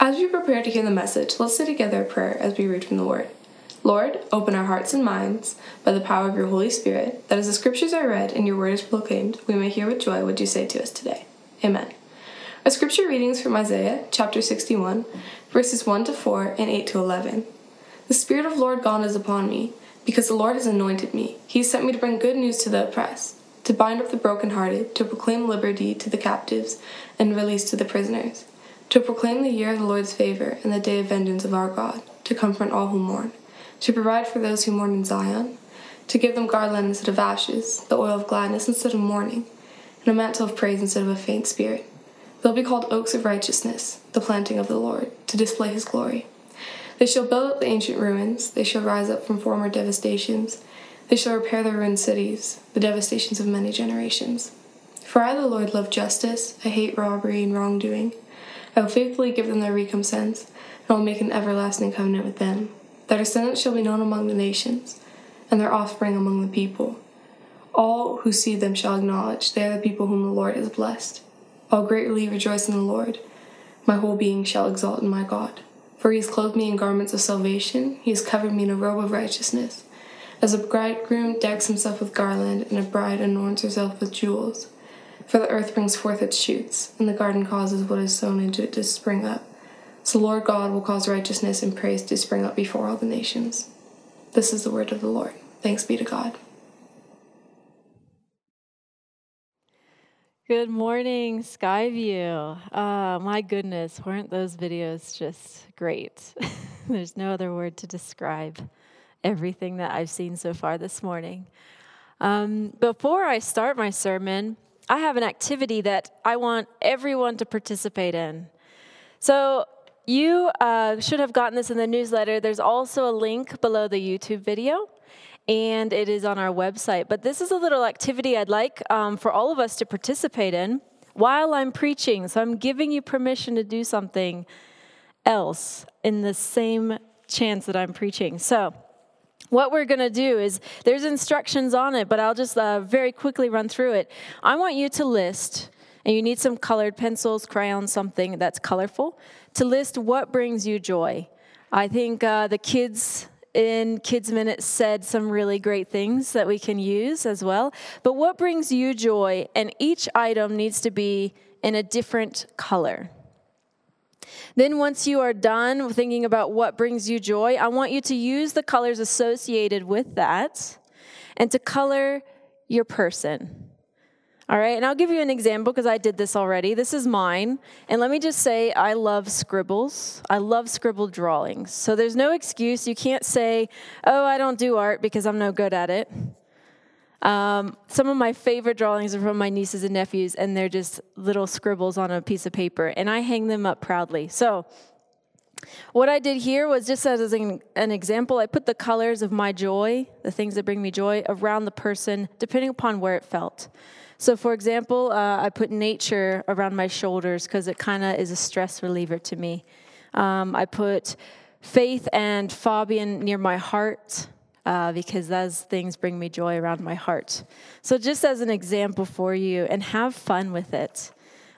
As we prepare to hear the message, let's say together a prayer as we read from the Word. Lord, open our hearts and minds by the power of your Holy Spirit, that as the scriptures are read and your word is proclaimed, we may hear with joy what you say to us today. Amen. Our scripture readings from Isaiah chapter 61, verses 1 to 4 and 8 to 11. The Spirit of Lord God is upon me, because the Lord has anointed me. He has sent me to bring good news to the oppressed, to bind up the brokenhearted, to proclaim liberty to the captives, and release to the prisoners, to proclaim the year of the Lord's favor and the day of vengeance of our God, to comfort all who mourn to provide for those who mourn in Zion, to give them garland instead of ashes, the oil of gladness instead of mourning, and a mantle of praise instead of a faint spirit. They'll be called oaks of righteousness, the planting of the Lord, to display his glory. They shall build up the ancient ruins, they shall rise up from former devastations, they shall repair the ruined cities, the devastations of many generations. For I, the Lord, love justice, I hate robbery and wrongdoing. I will faithfully give them their recompense, and I will make an everlasting covenant with them. Their descendants shall be known among the nations, and their offspring among the people. All who see them shall acknowledge they are the people whom the Lord has blessed. I'll greatly rejoice in the Lord. My whole being shall exalt in my God. For he has clothed me in garments of salvation, he has covered me in a robe of righteousness. As a bridegroom decks himself with garland, and a bride adorns herself with jewels. For the earth brings forth its shoots, and the garden causes what is sown into it to spring up. So, Lord God will cause righteousness and praise to spring up before all the nations. This is the word of the Lord. Thanks be to God. Good morning, Skyview. Uh, my goodness, weren't those videos just great? There's no other word to describe everything that I've seen so far this morning. Um, before I start my sermon, I have an activity that I want everyone to participate in. So, you uh, should have gotten this in the newsletter. There's also a link below the YouTube video, and it is on our website. But this is a little activity I'd like um, for all of us to participate in while I'm preaching. So I'm giving you permission to do something else in the same chance that I'm preaching. So, what we're going to do is there's instructions on it, but I'll just uh, very quickly run through it. I want you to list, and you need some colored pencils, crayons, something that's colorful to list what brings you joy. I think uh, the kids in Kids Minute said some really great things that we can use as well. But what brings you joy? And each item needs to be in a different color. Then, once you are done thinking about what brings you joy, I want you to use the colors associated with that and to color your person. All right, and I'll give you an example because I did this already. This is mine. And let me just say, I love scribbles. I love scribble drawings. So there's no excuse. You can't say, oh, I don't do art because I'm no good at it. Um, some of my favorite drawings are from my nieces and nephews, and they're just little scribbles on a piece of paper, and I hang them up proudly. So, what I did here was just as an, an, example, I put the colors of my joy, the things that bring me joy, around the person, depending upon where it felt. So, for example, uh, I put nature around my shoulders because it kind of is a stress reliever to me. Um, I put faith and Fabian near my heart uh, because those things bring me joy around my heart. So, just as an example for you, and have fun with it.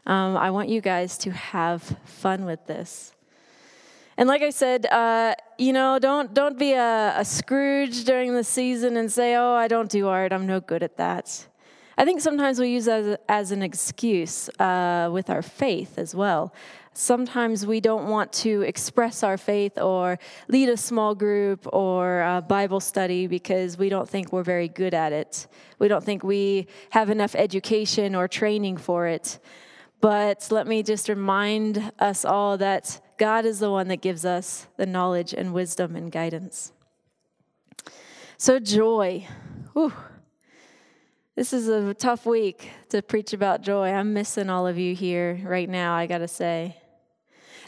Um, I want you guys to have fun with this. And like I said, uh, you know, don't don't be a, a Scrooge during the season and say, "Oh, I don't do art. I'm no good at that." I think sometimes we use that as, as an excuse uh, with our faith as well. Sometimes we don't want to express our faith or lead a small group or a Bible study because we don't think we're very good at it. We don't think we have enough education or training for it. But let me just remind us all that God is the one that gives us the knowledge and wisdom and guidance. So, joy. Whew. This is a tough week to preach about joy. I'm missing all of you here right now, I gotta say.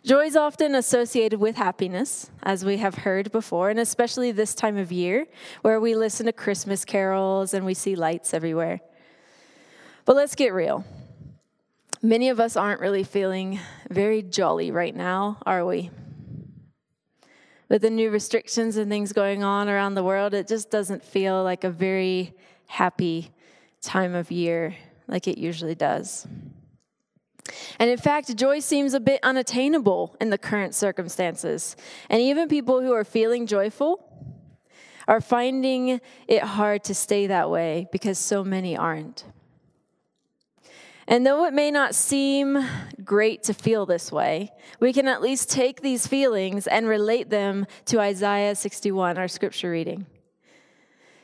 Joy is often associated with happiness, as we have heard before, and especially this time of year where we listen to Christmas carols and we see lights everywhere. But let's get real. Many of us aren't really feeling very jolly right now, are we? With the new restrictions and things going on around the world, it just doesn't feel like a very happy time of year like it usually does. And in fact, joy seems a bit unattainable in the current circumstances. And even people who are feeling joyful are finding it hard to stay that way because so many aren't. And though it may not seem great to feel this way, we can at least take these feelings and relate them to Isaiah 61, our scripture reading.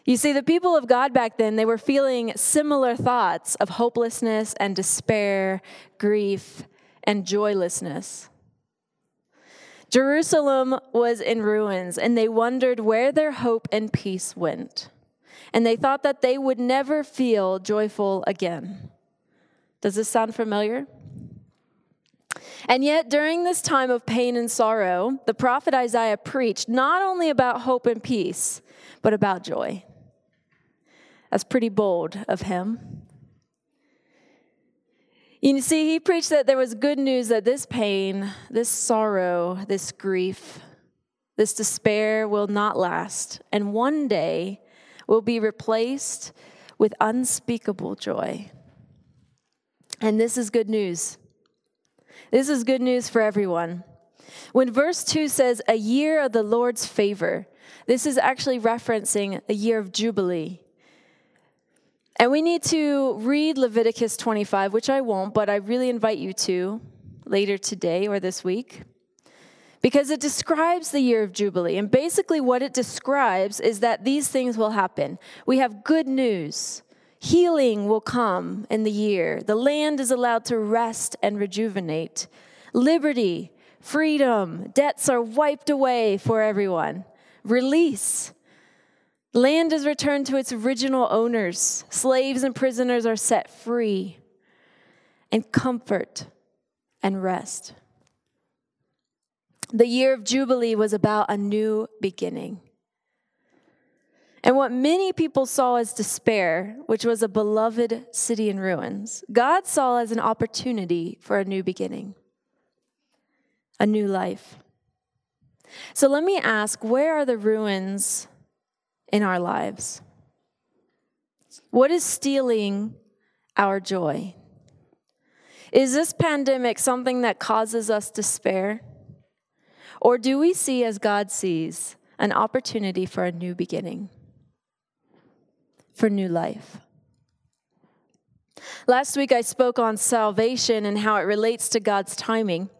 You see, the people of God back then, they were feeling similar thoughts of hopelessness and despair, grief, and joylessness. Jerusalem was in ruins, and they wondered where their hope and peace went. And they thought that they would never feel joyful again. Does this sound familiar? And yet, during this time of pain and sorrow, the prophet Isaiah preached not only about hope and peace, but about joy. That's pretty bold of him. You see, he preached that there was good news that this pain, this sorrow, this grief, this despair will not last, and one day will be replaced with unspeakable joy. And this is good news. This is good news for everyone. When verse 2 says, a year of the Lord's favor, this is actually referencing a year of Jubilee. And we need to read Leviticus 25, which I won't, but I really invite you to later today or this week, because it describes the year of Jubilee. And basically, what it describes is that these things will happen. We have good news Healing will come in the year. The land is allowed to rest and rejuvenate. Liberty, freedom, debts are wiped away for everyone. Release. Land is returned to its original owners. Slaves and prisoners are set free. And comfort and rest. The year of Jubilee was about a new beginning. And what many people saw as despair, which was a beloved city in ruins, God saw as an opportunity for a new beginning, a new life. So let me ask where are the ruins in our lives? What is stealing our joy? Is this pandemic something that causes us despair? Or do we see, as God sees, an opportunity for a new beginning? for new life. Last week I spoke on salvation and how it relates to God's timing.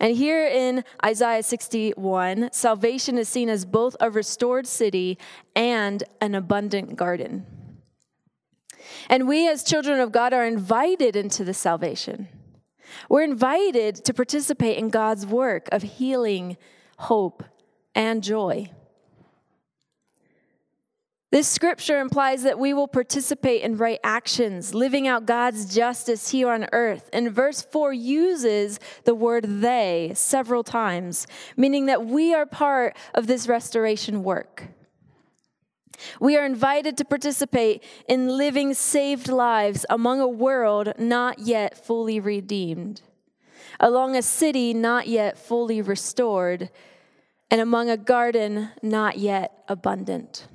And here in Isaiah 61, salvation is seen as both a restored city and an abundant garden. And we, as children of God, are invited into the salvation. We're invited to participate in God's work of healing, hope, and joy. This scripture implies that we will participate in right actions, living out God's justice here on earth. And verse 4 uses the word they several times, meaning that we are part of this restoration work. We are invited to participate in living saved lives among a world not yet fully redeemed, along a city not yet fully restored, and among a garden not yet abundant.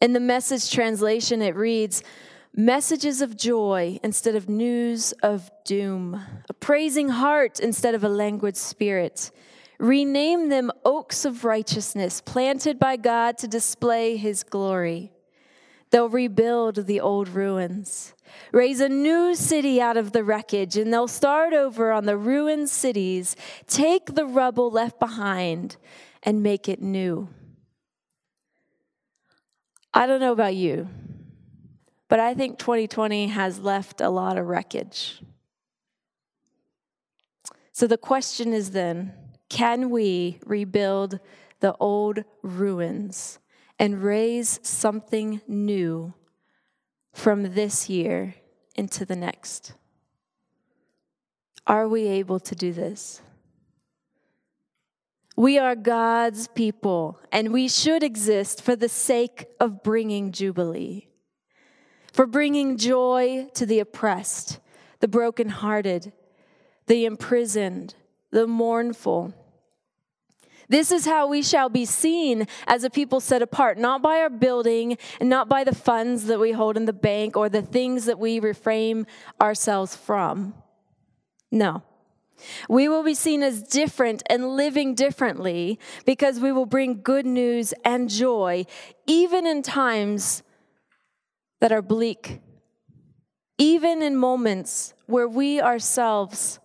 In the message translation, it reads, Messages of joy instead of news of doom, a praising heart instead of a languid spirit. Rename them oaks of righteousness, planted by God to display his glory. They'll rebuild the old ruins, raise a new city out of the wreckage, and they'll start over on the ruined cities, take the rubble left behind, and make it new. I don't know about you, but I think 2020 has left a lot of wreckage. So the question is then can we rebuild the old ruins and raise something new from this year into the next? Are we able to do this? We are God's people, and we should exist for the sake of bringing Jubilee, for bringing joy to the oppressed, the brokenhearted, the imprisoned, the mournful. This is how we shall be seen as a people set apart, not by our building and not by the funds that we hold in the bank or the things that we reframe ourselves from. No. We will be seen as different and living differently because we will bring good news and joy, even in times that are bleak, even in moments where we ourselves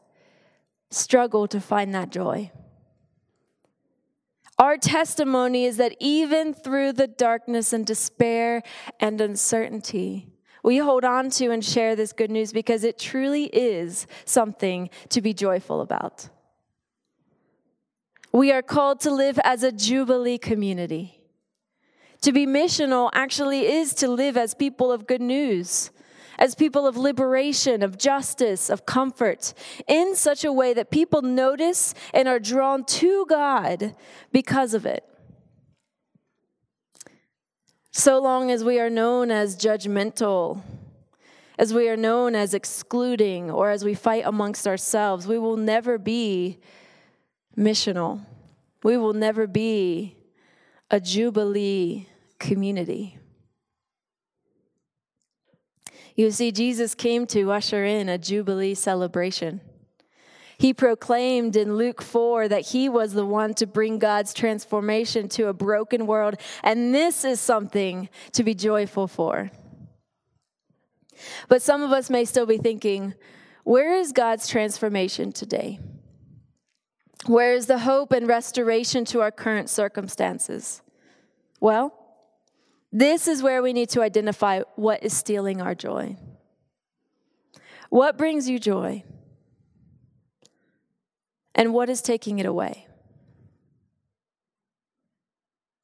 struggle to find that joy. Our testimony is that even through the darkness and despair and uncertainty, we hold on to and share this good news because it truly is something to be joyful about. We are called to live as a Jubilee community. To be missional actually is to live as people of good news, as people of liberation, of justice, of comfort, in such a way that people notice and are drawn to God because of it. So long as we are known as judgmental, as we are known as excluding, or as we fight amongst ourselves, we will never be missional. We will never be a Jubilee community. You see, Jesus came to usher in a Jubilee celebration. He proclaimed in Luke 4 that he was the one to bring God's transformation to a broken world, and this is something to be joyful for. But some of us may still be thinking, where is God's transformation today? Where is the hope and restoration to our current circumstances? Well, this is where we need to identify what is stealing our joy. What brings you joy? And what is taking it away?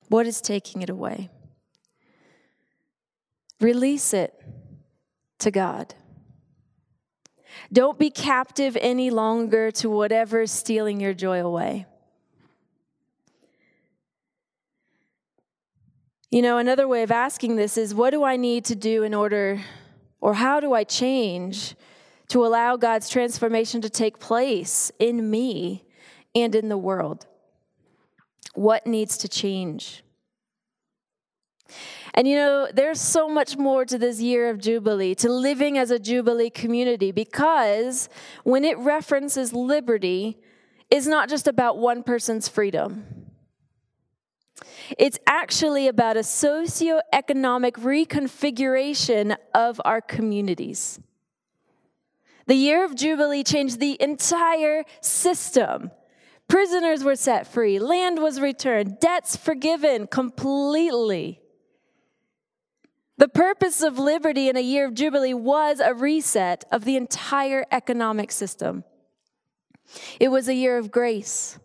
What is taking it away? Release it to God. Don't be captive any longer to whatever is stealing your joy away. You know, another way of asking this is what do I need to do in order, or how do I change to allow God's transformation to take place in me and in the world? What needs to change? And you know, there's so much more to this year of Jubilee, to living as a Jubilee community, because when it references liberty, it's not just about one person's freedom. It's actually about a socio-economic reconfiguration of our communities. The year of Jubilee changed the entire system. Prisoners were set free, land was returned, debts forgiven completely. The purpose of liberty in a year of Jubilee was a reset of the entire economic system. It was a year of grace,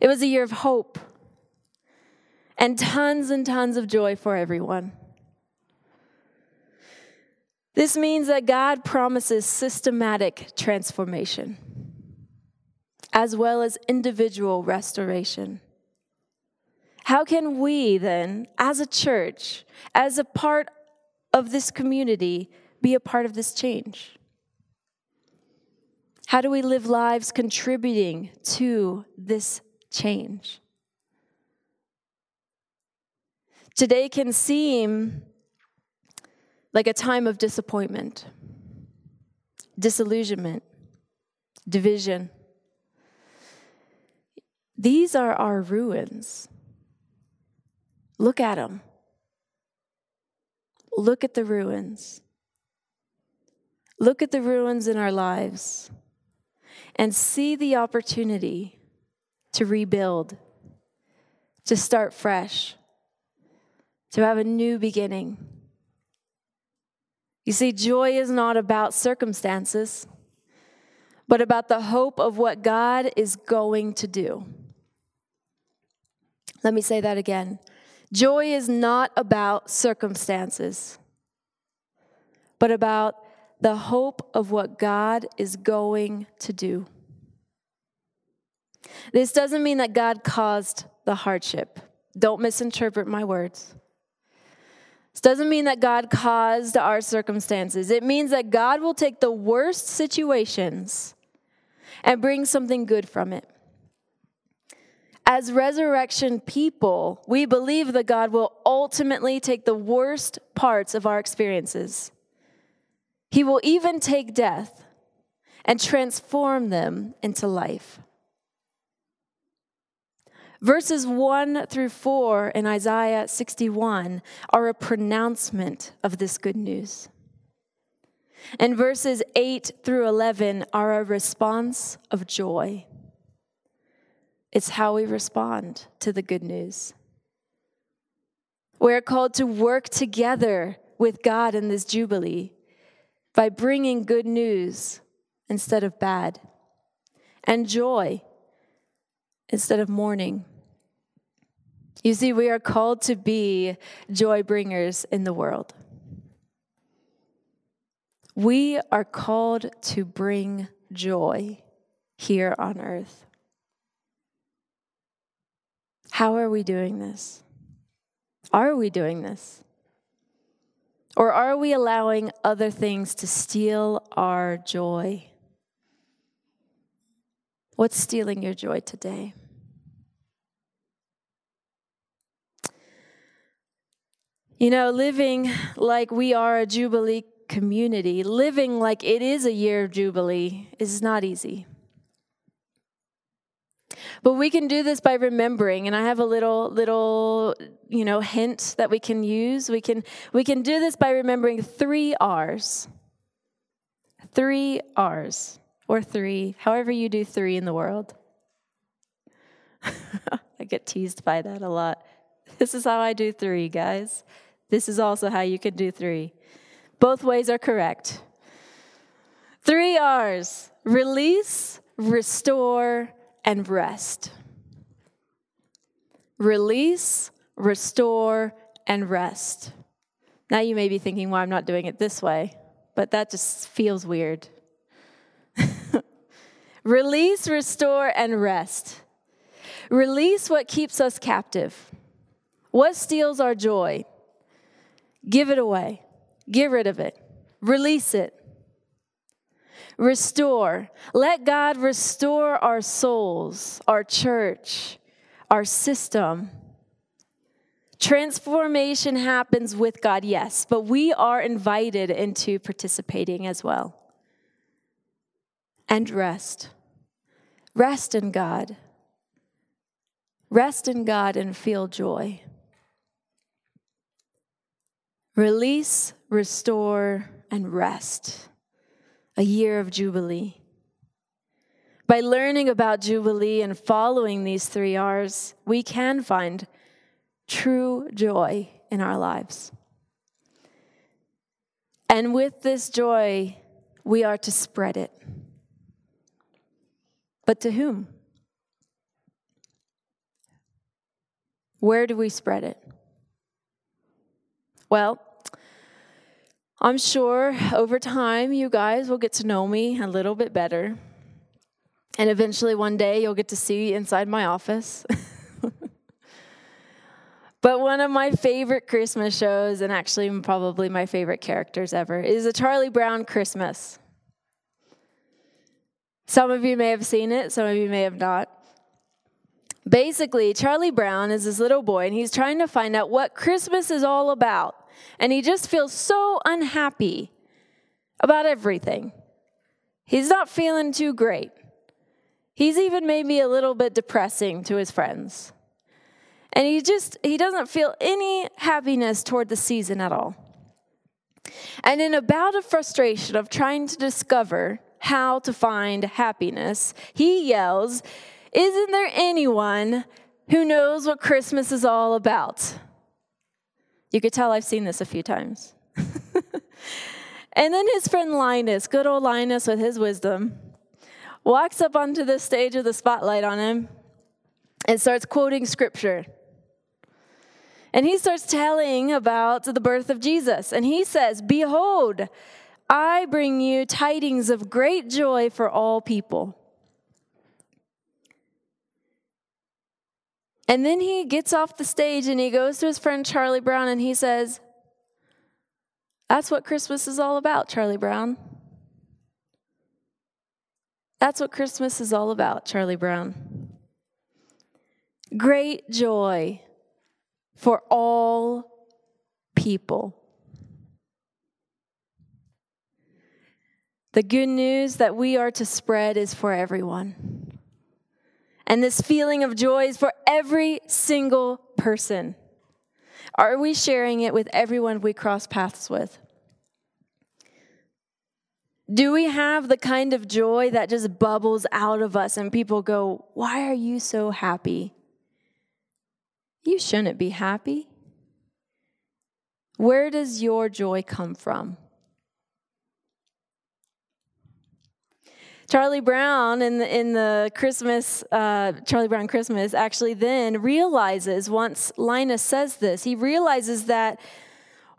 it was a year of hope and tons and tons of joy for everyone. This means that God promises systematic transformation as well as individual restoration. How can we then, as a church, as a part of this community, be a part of this change? How do we live lives contributing to this change? Today can seem like a time of disappointment, disillusionment, division. These are our ruins. Look at them. Look at the ruins. Look at the ruins in our lives and see the opportunity to rebuild, to start fresh to have a new beginning. You see, joy is not about circumstances, but about the hope of what God is going to do. Let me say that again. Joy is not about circumstances, but about the hope of what God is going to do. This doesn't mean that God caused the hardship. Don't misinterpret my words. This doesn't mean that God caused our circumstances. It means that God will take the worst situations and bring something good from it. As resurrection people, we believe that God will ultimately take the worst parts of our experiences. He will even take death and transform them into life. Verses 1 through 4 in Isaiah 61 are a pronouncement of this good news. And verses 8 through 11 are a response of joy. It's how we respond to the good news. We're called to work together with God in this Jubilee by bringing good news instead of bad, and joy instead of mourning. You see, we are called to be joy bringers in the world. We are called to bring joy here on earth. How are we doing this? Are we doing this? Or are we allowing other things to steal our joy? What's stealing your joy today? You know, living like we are a Jubilee community, living like it is a year of Jubilee, is not easy. But we can do this by remembering, and I have a little little you know hint that we can use. We can we can do this by remembering three R's. Three R's or three, however you do three in the world. I get teased by that a lot. This is how I do three, guys. This is also how you can do three. Both ways are correct. Three R's release, restore, and rest. Release, restore, and rest. Now you may be thinking, why well, I'm not doing it this way, but that just feels weird. Release, restore, and rest. Release what keeps us captive. What steals our joy? Give it away. Get rid of it. Release it. Restore. Let God restore our souls, our church, our system. Transformation happens with God, yes, but we are invited into participating as well. And rest. Rest in God. Rest in God and feel joy. Release, restore, and rest a year of Jubilee. By learning about Jubilee and following these three R's, we can find true joy in our lives. And with this joy, we are to spread it. But to whom? Where do we spread it? Well, I'm sure over time you guys will get to know me a little bit better. And eventually one day you'll get to see inside my office. but one of my favorite Christmas shows, and actually probably my favorite characters ever, is a Charlie Brown Christmas. Some of you may have seen it, some of you may have not. Basically, Charlie Brown is this little boy, and he's trying to find out what Christmas is all about and he just feels so unhappy about everything. He's not feeling too great. He's even maybe a little bit depressing to his friends. And he just he doesn't feel any happiness toward the season at all. And in a bout of frustration of trying to discover how to find happiness, he yells, Isn't there anyone who knows what Christmas is all about? You could tell I've seen this a few times. and then his friend Linus, good old Linus with his wisdom, walks up onto the stage with the spotlight on him and starts quoting scripture. And he starts telling about the birth of Jesus. And he says, Behold, I bring you tidings of great joy for all people. And then he gets off the stage and he goes to his friend Charlie Brown and he says, That's what Christmas is all about, Charlie Brown. That's what Christmas is all about, Charlie Brown. great joy for all people. The good news that we are to spread is for everyone. And this feeling of joy is for every single person. Are we sharing it with everyone we cross paths with? Do we have the kind of joy that just bubbles out of us and people go, Why are you so happy? You shouldn't be happy. Where does your joy come from? Charlie Brown in the, in the Christmas, uh, Charlie Brown Christmas, actually then realizes once Linus says this, he realizes that,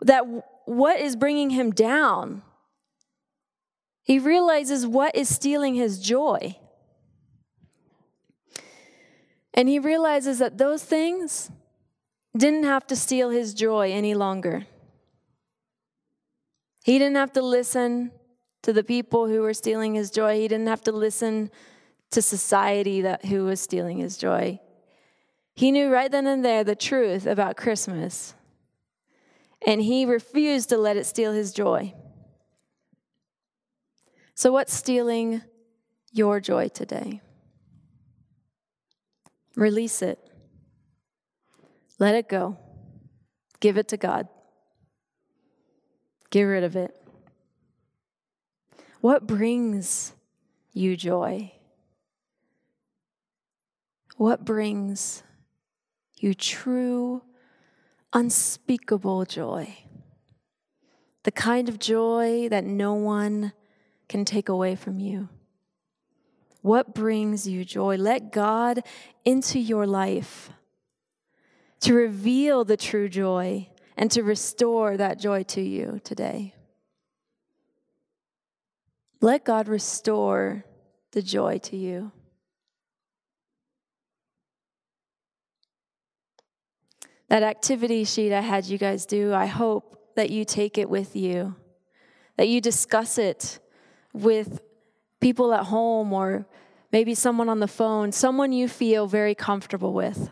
that what is bringing him down, he realizes what is stealing his joy. And he realizes that those things didn't have to steal his joy any longer. He didn't have to listen to the people who were stealing his joy. He didn't have to listen to society that who was stealing his joy. He knew right then and there the truth about Christmas. And he refused to let it steal his joy. So what's stealing your joy today? Release it. Let it go. Give it to God. Get rid of it. What brings you joy? What brings you true, unspeakable joy? The kind of joy that no one can take away from you. What brings you joy? Let God into your life to reveal the true joy and to restore that joy to you today. Let God restore the joy to you. That activity sheet I had you guys do, I hope that you take it with you, that you discuss it with people at home or maybe someone on the phone, someone you feel very comfortable with.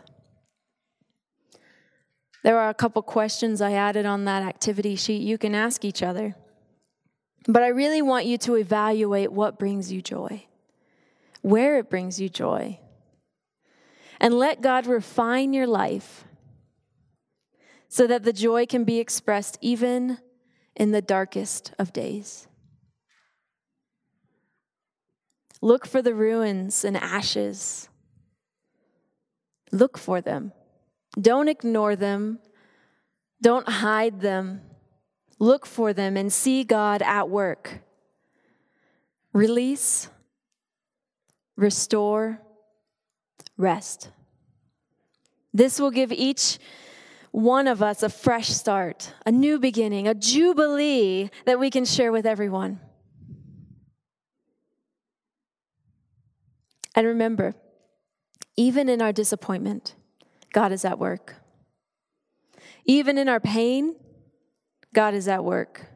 There are a couple questions I added on that activity sheet you can ask each other. But I really want you to evaluate what brings you joy, where it brings you joy, and let God refine your life so that the joy can be expressed even in the darkest of days. Look for the ruins and ashes. Look for them. Don't ignore them. Don't hide them. Look for them and see God at work. Release, restore, rest. This will give each one of us a fresh start, a new beginning, a jubilee that we can share with everyone. And remember, even in our disappointment, God is at work. Even in our pain, God is at work.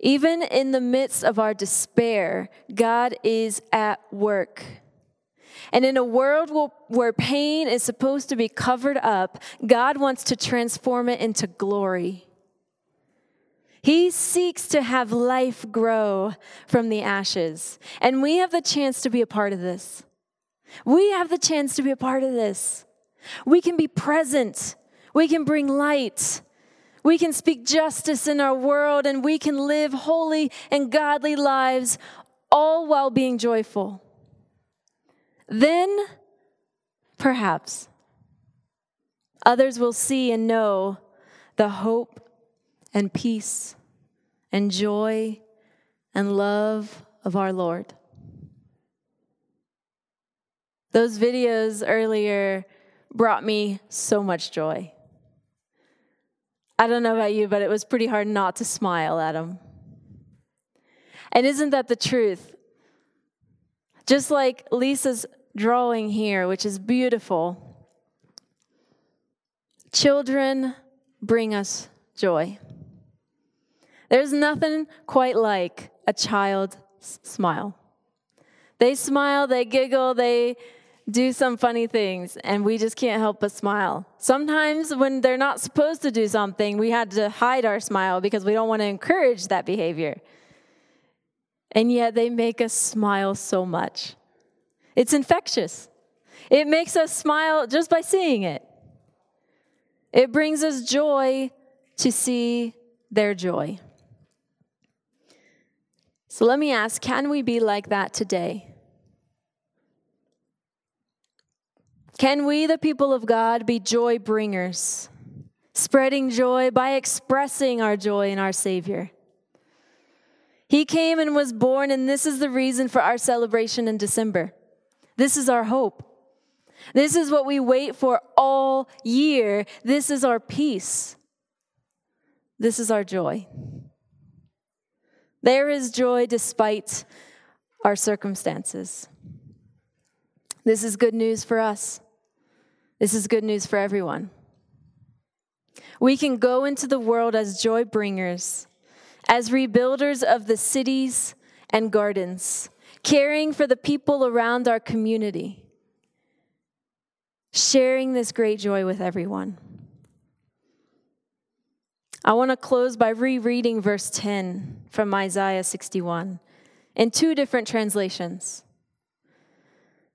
Even in the midst of our despair, God is at work. And in a world where pain is supposed to be covered up, God wants to transform it into glory. He seeks to have life grow from the ashes. And we have the chance to be a part of this. We have the chance to be a part of this. We can be present. We can bring light. We can speak justice in our world and we can live holy and godly lives, all while being joyful. Then, perhaps, others will see and know the hope and peace and joy and love of our Lord. Those videos earlier brought me so much joy. I don't know about you, but it was pretty hard not to smile at them. And isn't that the truth? Just like Lisa's drawing here, which is beautiful, children bring us joy. There's nothing quite like a child's smile. They smile, they giggle, they do some funny things and we just can't help but smile. Sometimes when they're not supposed to do something, we had to hide our smile because we don't want to encourage that behavior. And yet they make us smile so much. It's infectious. It makes us smile just by seeing it. It brings us joy to see their joy. So let me ask can we be like that today? Can we, the people of God, be joy bringers, spreading joy by expressing our joy in our Savior? He came and was born, and this is the reason for our celebration in December. This is our hope. This is what we wait for all year. This is our peace. This is our joy. There is joy despite our circumstances. This is good news for us. This is good news for everyone. We can go into the world as joy bringers, as rebuilders of the cities and gardens, caring for the people around our community, sharing this great joy with everyone. I want to close by rereading verse 10 from Isaiah 61 in two different translations.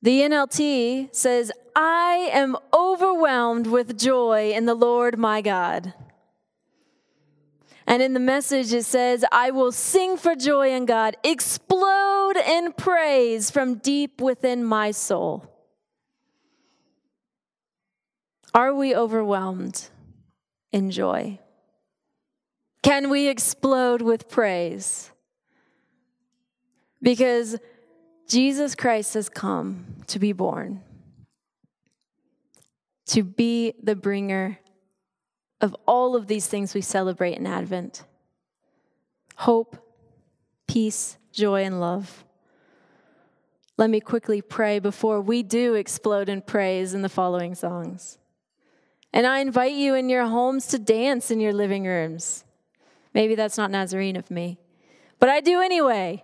The NLT says, I am overwhelmed with joy in the Lord my God. And in the message, it says, I will sing for joy in God, explode in praise from deep within my soul. Are we overwhelmed in joy? Can we explode with praise? Because Jesus Christ has come to be born, to be the bringer of all of these things we celebrate in Advent hope, peace, joy, and love. Let me quickly pray before we do explode in praise in the following songs. And I invite you in your homes to dance in your living rooms. Maybe that's not Nazarene of me, but I do anyway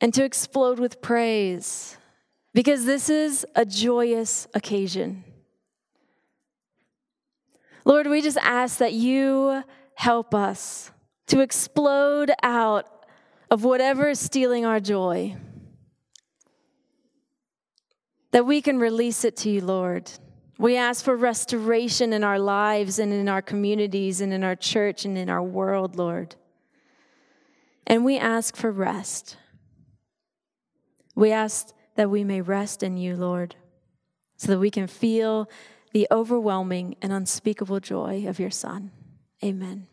and to explode with praise because this is a joyous occasion. Lord, we just ask that you help us to explode out of whatever is stealing our joy, that we can release it to you, Lord. We ask for restoration in our lives and in our communities and in our church and in our world, Lord. And we ask for rest. We ask that we may rest in you, Lord, so that we can feel the overwhelming and unspeakable joy of your Son. Amen.